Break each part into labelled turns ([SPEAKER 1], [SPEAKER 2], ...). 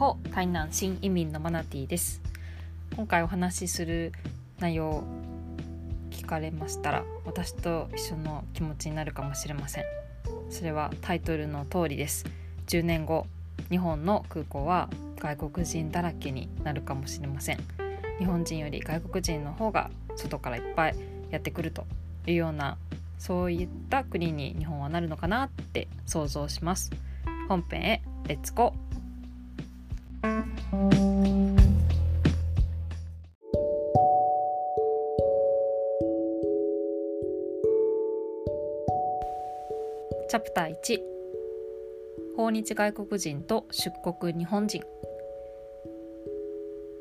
[SPEAKER 1] ホ台南新移民のマナティです。今回お話しする内容聞かれましたら私と一緒の気持ちになるかもしれません。それはタイトルの通りです。10年後日本の空港は外国人だらけになるかもしれません。日本人より外国人の方が外からいっぱいやってくるというようなそういった国に日本はなるのかなって想像します。本編へレッツゴーチャプター1訪日外国人と出国日本人。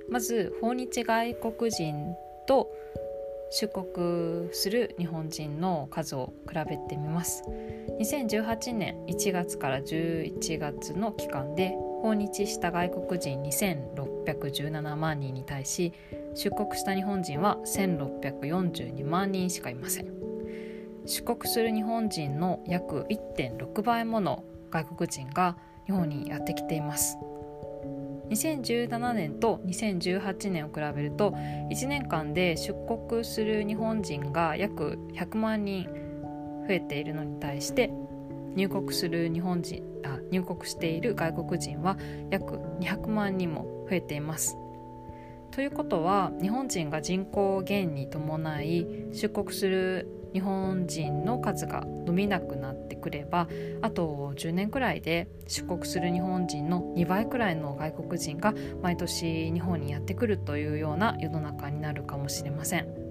[SPEAKER 1] まず訪日外国人と出国する日本人の数を比べてみます。2018年1月から11月の期間で訪日した外国人2617万人に対し出国した日本人は1642万人しかいません。出国する日本人の約1.6倍もの外国人が日本にやってきています。2017年と2018年を比べると1年間で出国する日本人が約100万人増えているのに対して入国する日本人あ入国している外国人は約200万人も増えています。ということは日本人が人口減に伴い出国する日本人の数が伸びなくなってくればあと10年くらいで出国する日本人の2倍くらいの外国人が毎年日本にやってくるというような世の中になるかもしれません。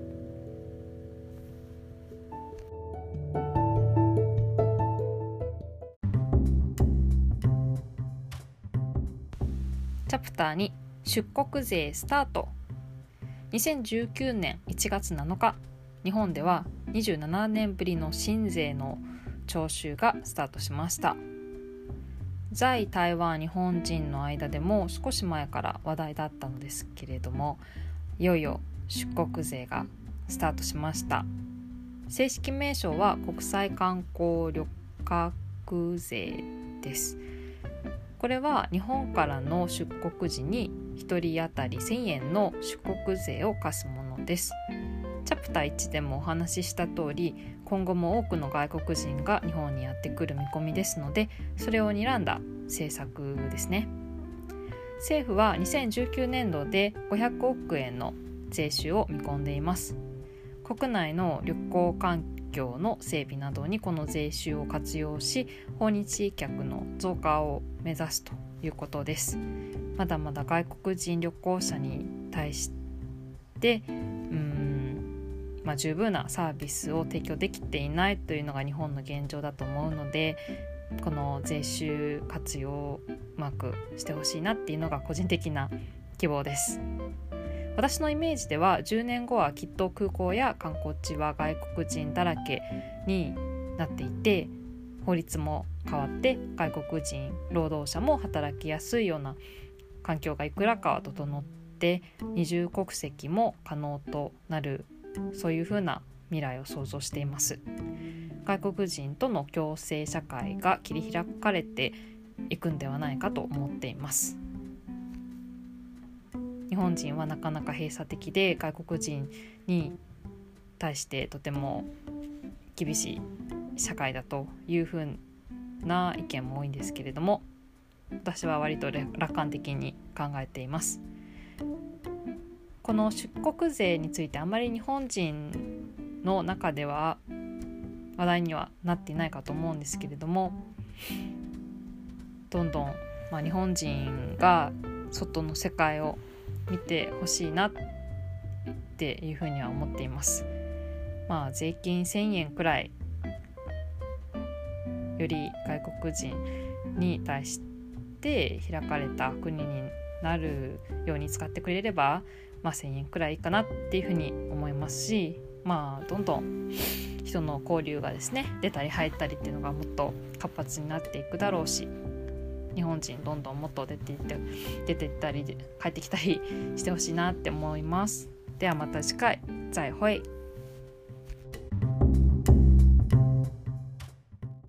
[SPEAKER 1] チャプター2出国税スタート。2019年1月7日日本では27年ぶりの新税の徴収がスタートしました。在台湾日本人の間でも少し前から話題だったのですけれどもいよいよ出国税がスタートしました。正式名称は国際観光旅客税です。これは日本からの出国時に1人当たり1000円の出国税を課すものです。チャプター1でもお話しした通り今後も多くの外国人が日本にやってくる見込みですのでそれを睨んだ政策ですね。政府は2019年度で500億円の税収を見込んでいます。国内の旅行境の整備などにこの税収を活用し訪日客の増加を目指すということですまだまだ外国人旅行者に対してうんまあ、十分なサービスを提供できていないというのが日本の現状だと思うのでこの税収活用をうまくしてほしいなっていうのが個人的な希望です。私のイメージでは10年後はきっと空港や観光地は外国人だらけになっていて法律も変わって外国人労働者も働きやすいような環境がいくらかは整って二重国籍も可能となるそういうふうな未来を想像しています。外国人との共生社会が切り開かれていくんではないかと思っています。日本人はなかなか閉鎖的で外国人に対してとても厳しい社会だというふうな意見も多いんですけれども私は割と楽観的に考えています。この出国税についてあまり日本人の中では話題にはなっていないかと思うんですけれどもどんどん、まあ、日本人が外の世界を見てほしいなっていうふうには思っています。まあ税金1,000円くらいより外国人に対して開かれた国になるように使ってくれれば、まあ、1,000円くらいいいかなっていうふうに思いますしまあどんどん人の交流がですね出たり入ったりっていうのがもっと活発になっていくだろうし日本人どんどんもっと出ていって出ていったり帰ってきたりしてほしいなって思います。ではまた次回再会。